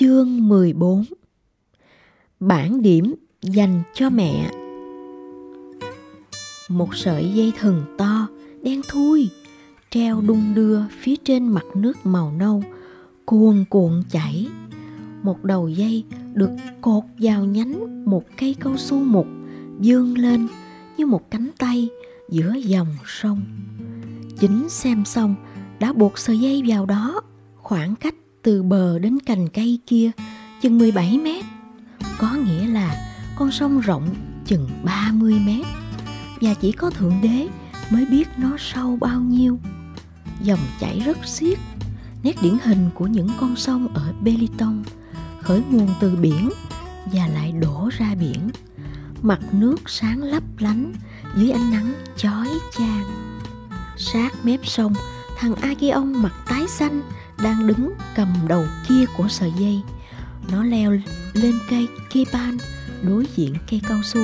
Chương 14 Bản điểm dành cho mẹ Một sợi dây thừng to, đen thui, treo đung đưa phía trên mặt nước màu nâu, cuồn cuộn chảy. Một đầu dây được cột vào nhánh một cây cao su mục dương lên như một cánh tay giữa dòng sông. Chính xem xong đã buộc sợi dây vào đó khoảng cách từ bờ đến cành cây kia chừng 17 mét. Có nghĩa là con sông rộng chừng 30 mét và chỉ có Thượng Đế mới biết nó sâu bao nhiêu. Dòng chảy rất xiết, nét điển hình của những con sông ở Beliton, khởi nguồn từ biển và lại đổ ra biển. Mặt nước sáng lấp lánh dưới ánh nắng chói chang. Sát mép sông, thằng Agion mặt tái xanh đang đứng cầm đầu kia của sợi dây. Nó leo lên cây kepan đối diện cây cao su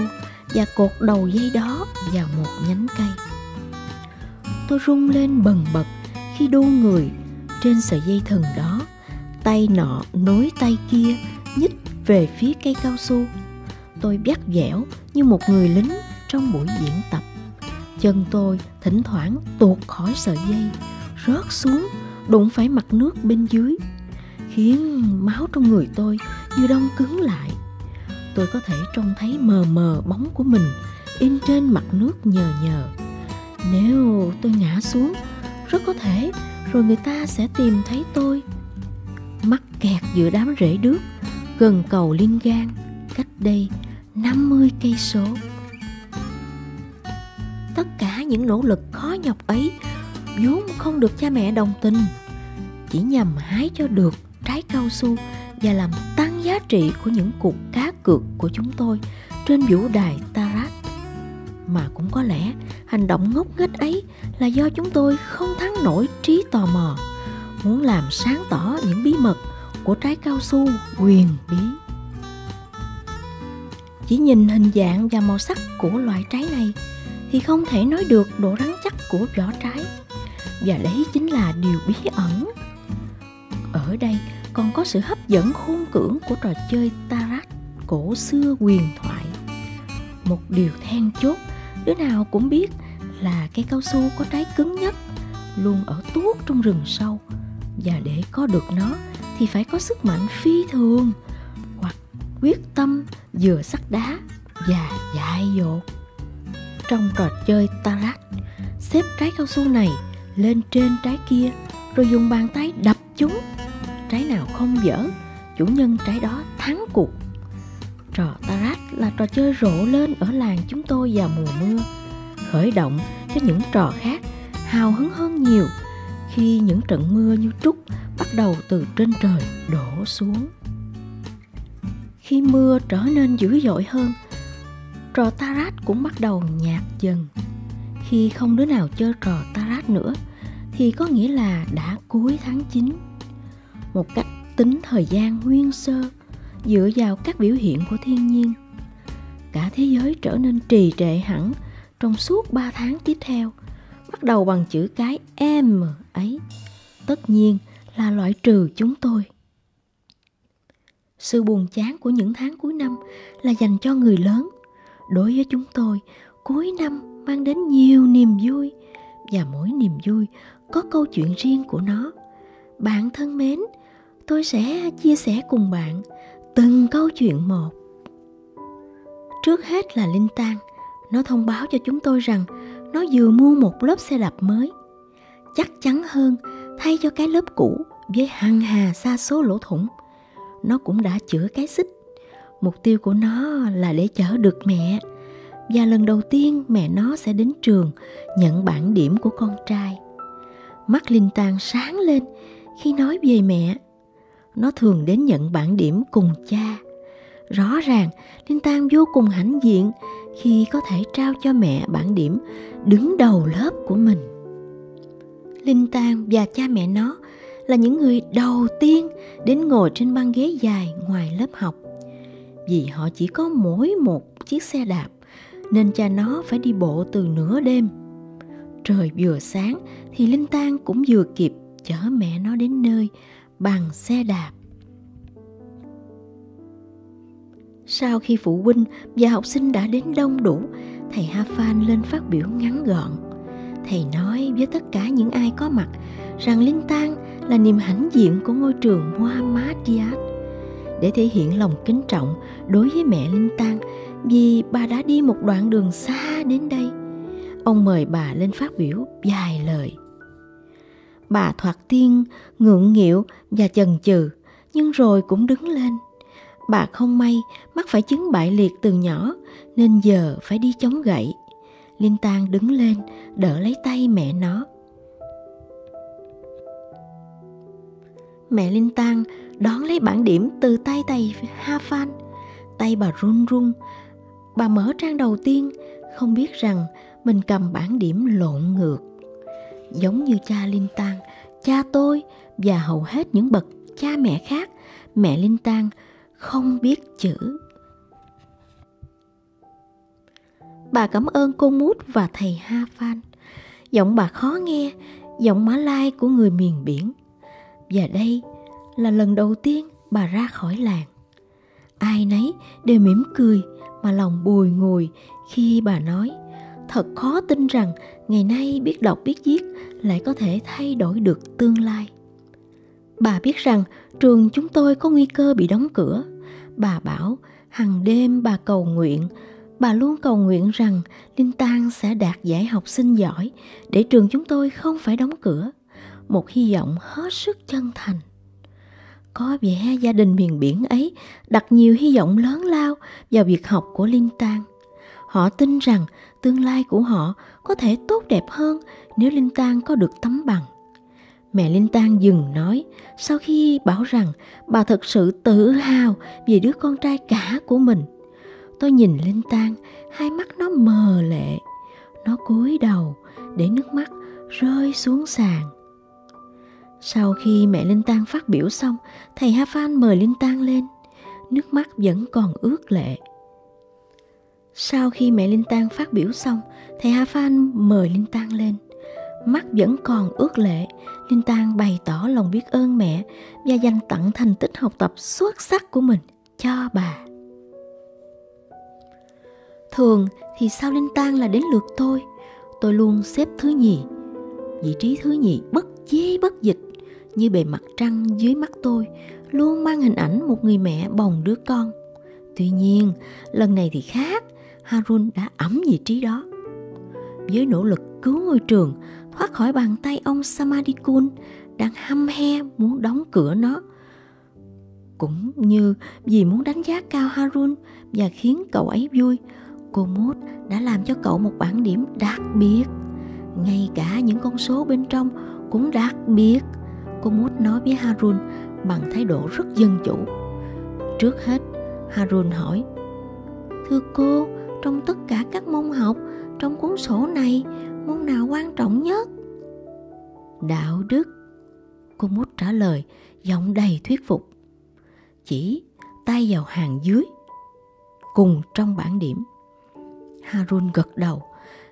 và cột đầu dây đó vào một nhánh cây. Tôi rung lên bần bật khi đu người trên sợi dây thừng đó. Tay nọ nối tay kia nhích về phía cây cao su. Tôi bắt dẻo như một người lính trong buổi diễn tập. Chân tôi thỉnh thoảng tuột khỏi sợi dây, rớt xuống đụng phải mặt nước bên dưới, khiến máu trong người tôi như đông cứng lại. Tôi có thể trông thấy mờ mờ bóng của mình in trên mặt nước nhờ nhờ. Nếu tôi ngã xuống, rất có thể rồi người ta sẽ tìm thấy tôi. Mắc kẹt giữa đám rễ đước, gần cầu liên Gan cách đây 50 cây số. Tất cả những nỗ lực khó nhọc ấy vốn không được cha mẹ đồng tình chỉ nhằm hái cho được trái cao su và làm tăng giá trị của những cuộc cá cược của chúng tôi trên vũ đài Tarat. Mà cũng có lẽ hành động ngốc nghếch ấy là do chúng tôi không thắng nổi trí tò mò, muốn làm sáng tỏ những bí mật của trái cao su quyền bí. Chỉ nhìn hình dạng và màu sắc của loại trái này thì không thể nói được độ rắn chắc của vỏ trái và đấy chính là điều bí ẩn. Ở đây còn có sự hấp dẫn khôn cưỡng của trò chơi tarat cổ xưa huyền thoại. Một điều then chốt, đứa nào cũng biết là cây cao su có trái cứng nhất luôn ở tuốt trong rừng sâu. Và để có được nó thì phải có sức mạnh phi thường hoặc quyết tâm vừa sắt đá và dại dột. Trong trò chơi tarat, xếp trái cao su này lên trên trái kia, rồi dùng bàn tay đập chúng. Trái nào không dở, chủ nhân trái đó thắng cuộc. Trò tarat là trò chơi rộ lên ở làng chúng tôi vào mùa mưa, khởi động cho những trò khác hào hứng hơn nhiều khi những trận mưa như trút bắt đầu từ trên trời đổ xuống. Khi mưa trở nên dữ dội hơn, trò tarat cũng bắt đầu nhạt dần khi không đứa nào chơi trò tarat nữa thì có nghĩa là đã cuối tháng 9. Một cách tính thời gian nguyên sơ dựa vào các biểu hiện của thiên nhiên. Cả thế giới trở nên trì trệ hẳn trong suốt 3 tháng tiếp theo, bắt đầu bằng chữ cái M ấy. Tất nhiên là loại trừ chúng tôi. Sự buồn chán của những tháng cuối năm là dành cho người lớn. Đối với chúng tôi, cuối năm mang đến nhiều niềm vui. Và mỗi niềm vui có câu chuyện riêng của nó. Bạn thân mến, tôi sẽ chia sẻ cùng bạn từng câu chuyện một. Trước hết là linh tan nó thông báo cho chúng tôi rằng nó vừa mua một lớp xe đạp mới. Chắc chắn hơn, thay cho cái lớp cũ với hàng hà xa số lỗ thủng. Nó cũng đã chữa cái xích. Mục tiêu của nó là để chở được mẹ và lần đầu tiên mẹ nó sẽ đến trường, nhận bản điểm của con trai. Mắt linh tang sáng lên khi nói về mẹ. Nó thường đến nhận bản điểm cùng cha. Rõ ràng, linh tang vô cùng hãnh diện khi có thể trao cho mẹ bản điểm đứng đầu lớp của mình. Linh tang và cha mẹ nó là những người đầu tiên đến ngồi trên băng ghế dài ngoài lớp học. Vì họ chỉ có mỗi một chiếc xe đạp nên cha nó phải đi bộ từ nửa đêm. Trời vừa sáng thì linh tang cũng vừa kịp chở mẹ nó đến nơi bằng xe đạp. Sau khi phụ huynh và học sinh đã đến đông đủ, thầy Ha Phan lên phát biểu ngắn gọn. Thầy nói với tất cả những ai có mặt rằng Linh Tang là niềm hãnh diện của ngôi trường Muhammad Để thể hiện lòng kính trọng đối với mẹ Linh Tang vì bà đã đi một đoạn đường xa đến đây. Ông mời bà lên phát biểu vài lời. Bà thoạt tiên ngượng nghịu và chần chừ, nhưng rồi cũng đứng lên. Bà không may mắc phải chứng bại liệt từ nhỏ nên giờ phải đi chống gậy. Linh Tang đứng lên đỡ lấy tay mẹ nó. Mẹ Linh Tang đón lấy bản điểm từ tay thầy Ha Phan. Tay bà run run. Bà mở trang đầu tiên, không biết rằng mình cầm bản điểm lộn ngược. Giống như cha Linh Tang, cha tôi và hầu hết những bậc cha mẹ khác, mẹ Linh Tang không biết chữ. Bà cảm ơn cô Mút và thầy Ha Phan. Giọng bà khó nghe, giọng Mã Lai của người miền biển. Và đây là lần đầu tiên bà ra khỏi làng. Ai nấy đều mỉm cười mà lòng bùi ngùi khi bà nói, thật khó tin rằng ngày nay biết đọc biết viết lại có thể thay đổi được tương lai. Bà biết rằng trường chúng tôi có nguy cơ bị đóng cửa. Bà bảo, hằng đêm bà cầu nguyện, bà luôn cầu nguyện rằng Linh Tang sẽ đạt giải học sinh giỏi để trường chúng tôi không phải đóng cửa. Một hy vọng hết sức chân thành. Có vẻ gia đình miền biển ấy đặt nhiều hy vọng lớn lao vào việc học của Linh Tang. Họ tin rằng tương lai của họ có thể tốt đẹp hơn nếu Linh Tang có được tấm bằng. Mẹ Linh Tang dừng nói sau khi bảo rằng bà thật sự tự hào về đứa con trai cả của mình. Tôi nhìn Linh Tang, hai mắt nó mờ lệ. Nó cúi đầu để nước mắt rơi xuống sàn. Sau khi mẹ Linh tan phát biểu xong, thầy Ha Phan mời Linh tan lên. Nước mắt vẫn còn ướt lệ. Sau khi mẹ Linh tan phát biểu xong, thầy Ha Phan mời Linh tan lên. Mắt vẫn còn ướt lệ, Linh tan bày tỏ lòng biết ơn mẹ và dành tặng thành tích học tập xuất sắc của mình cho bà. Thường thì sau Linh tan là đến lượt tôi, tôi luôn xếp thứ nhì. Vị trí thứ nhì bất chế bất dịch như bề mặt trăng dưới mắt tôi luôn mang hình ảnh một người mẹ bồng đứa con. Tuy nhiên, lần này thì khác, Harun đã ẩm vị trí đó. Với nỗ lực cứu ngôi trường, thoát khỏi bàn tay ông Samadikun đang hăm he muốn đóng cửa nó. Cũng như vì muốn đánh giá cao Harun và khiến cậu ấy vui, cô Mốt đã làm cho cậu một bản điểm đặc biệt. Ngay cả những con số bên trong cũng đặc biệt. Cô mút nói với Harun bằng thái độ rất dân chủ. Trước hết, Harun hỏi Thưa cô, trong tất cả các môn học, trong cuốn sổ này, môn nào quan trọng nhất? Đạo đức. Cô Mút trả lời, giọng đầy thuyết phục. Chỉ tay vào hàng dưới, cùng trong bảng điểm. Harun gật đầu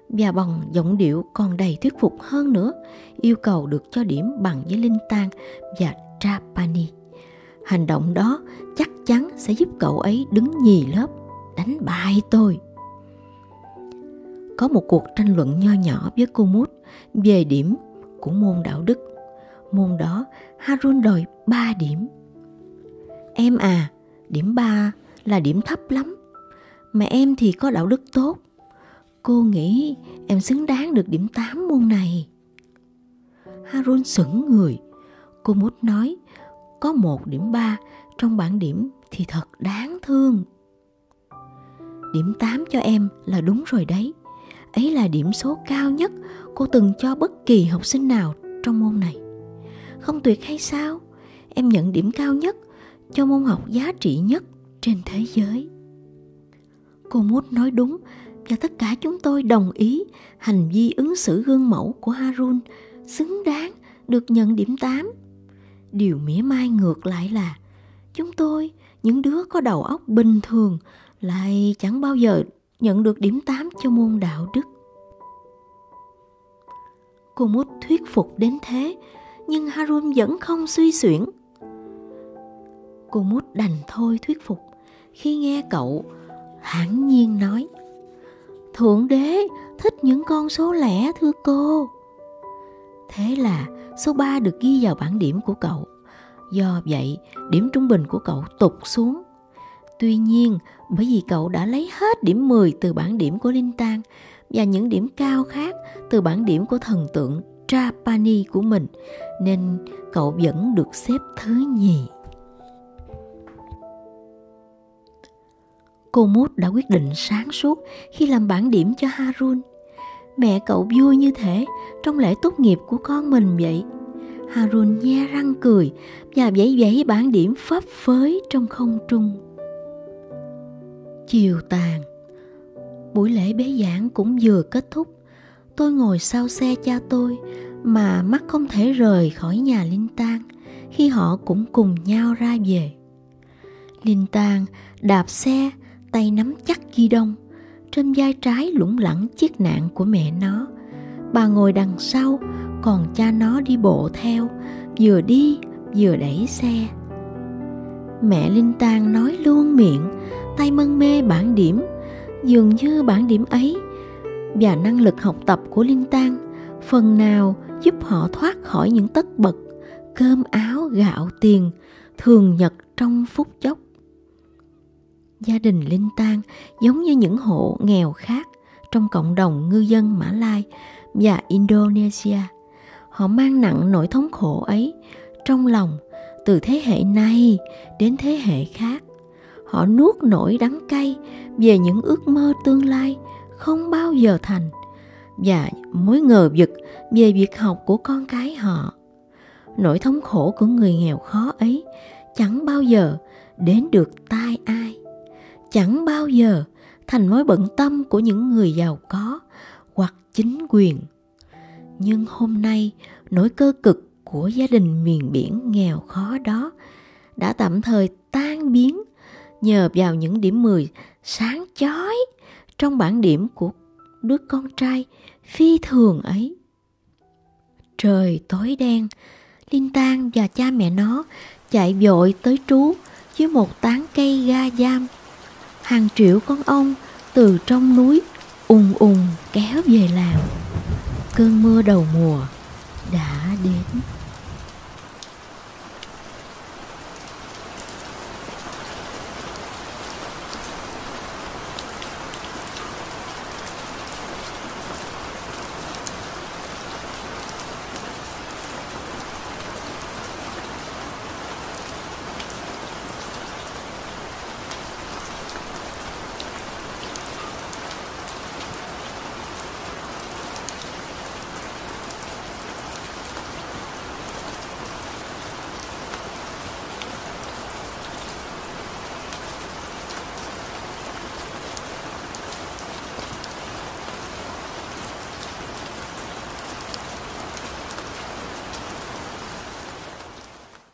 và bằng giọng điệu còn đầy thuyết phục hơn nữa, yêu cầu được cho điểm bằng với Linh Tang và Trapani. Hành động đó chắc chắn sẽ giúp cậu ấy đứng nhì lớp, đánh bại tôi. Có một cuộc tranh luận nho nhỏ với cô Mút về điểm của môn đạo đức. Môn đó Harun đòi 3 điểm. Em à, điểm 3 là điểm thấp lắm. Mà em thì có đạo đức tốt. Cô nghĩ em xứng đáng được điểm 8 môn này. Harun sững người. Cô Mút nói, có một điểm 3 trong bảng điểm thì thật đáng thương. Điểm 8 cho em là đúng rồi đấy. Ấy là điểm số cao nhất cô từng cho bất kỳ học sinh nào trong môn này. Không tuyệt hay sao? Em nhận điểm cao nhất cho môn học giá trị nhất trên thế giới. Cô Mút nói đúng và tất cả chúng tôi đồng ý hành vi ứng xử gương mẫu của Harun xứng đáng được nhận điểm 8. Điều mỉa mai ngược lại là chúng tôi, những đứa có đầu óc bình thường lại chẳng bao giờ nhận được điểm 8 cho môn đạo đức. Cô Mút thuyết phục đến thế, nhưng Harun vẫn không suy xuyển. Cô Mút đành thôi thuyết phục, khi nghe cậu hãng nhiên nói Thượng đế thích những con số lẻ thưa cô. Thế là số 3 được ghi vào bảng điểm của cậu. Do vậy, điểm trung bình của cậu tụt xuống. Tuy nhiên, bởi vì cậu đã lấy hết điểm 10 từ bảng điểm của Linh Tang và những điểm cao khác từ bảng điểm của thần tượng Trapani của mình, nên cậu vẫn được xếp thứ nhì. Cô Mút đã quyết định sáng suốt khi làm bản điểm cho Harun. Mẹ cậu vui như thế trong lễ tốt nghiệp của con mình vậy. Harun nhe răng cười và vẫy vẫy bản điểm phấp phới trong không trung. Chiều tàn, buổi lễ bế giảng cũng vừa kết thúc. Tôi ngồi sau xe cha tôi mà mắt không thể rời khỏi nhà Linh Tang khi họ cũng cùng nhau ra về. Linh Tang đạp xe tay nắm chắc ghi đông trên vai trái lủng lẳng chiếc nạn của mẹ nó. Bà ngồi đằng sau, còn cha nó đi bộ theo, vừa đi, vừa đẩy xe. Mẹ linh tang nói luôn miệng, tay mân mê bản điểm. Dường như bản điểm ấy và năng lực học tập của linh tang phần nào giúp họ thoát khỏi những tất bật, cơm áo gạo tiền thường nhật trong phút chốc gia đình linh tang giống như những hộ nghèo khác trong cộng đồng ngư dân Mã Lai và Indonesia. Họ mang nặng nỗi thống khổ ấy trong lòng từ thế hệ này đến thế hệ khác. Họ nuốt nỗi đắng cay về những ước mơ tương lai không bao giờ thành và mối ngờ vực về việc học của con cái họ. Nỗi thống khổ của người nghèo khó ấy chẳng bao giờ đến được tai ai chẳng bao giờ thành mối bận tâm của những người giàu có hoặc chính quyền nhưng hôm nay nỗi cơ cực của gia đình miền biển nghèo khó đó đã tạm thời tan biến nhờ vào những điểm 10 sáng chói trong bản điểm của đứa con trai phi thường ấy. Trời tối đen, Linh Tang và cha mẹ nó chạy vội tới trú dưới một tán cây ga giam hàng triệu con ong từ trong núi ùng ùng kéo về làng. Cơn mưa đầu mùa đã đến.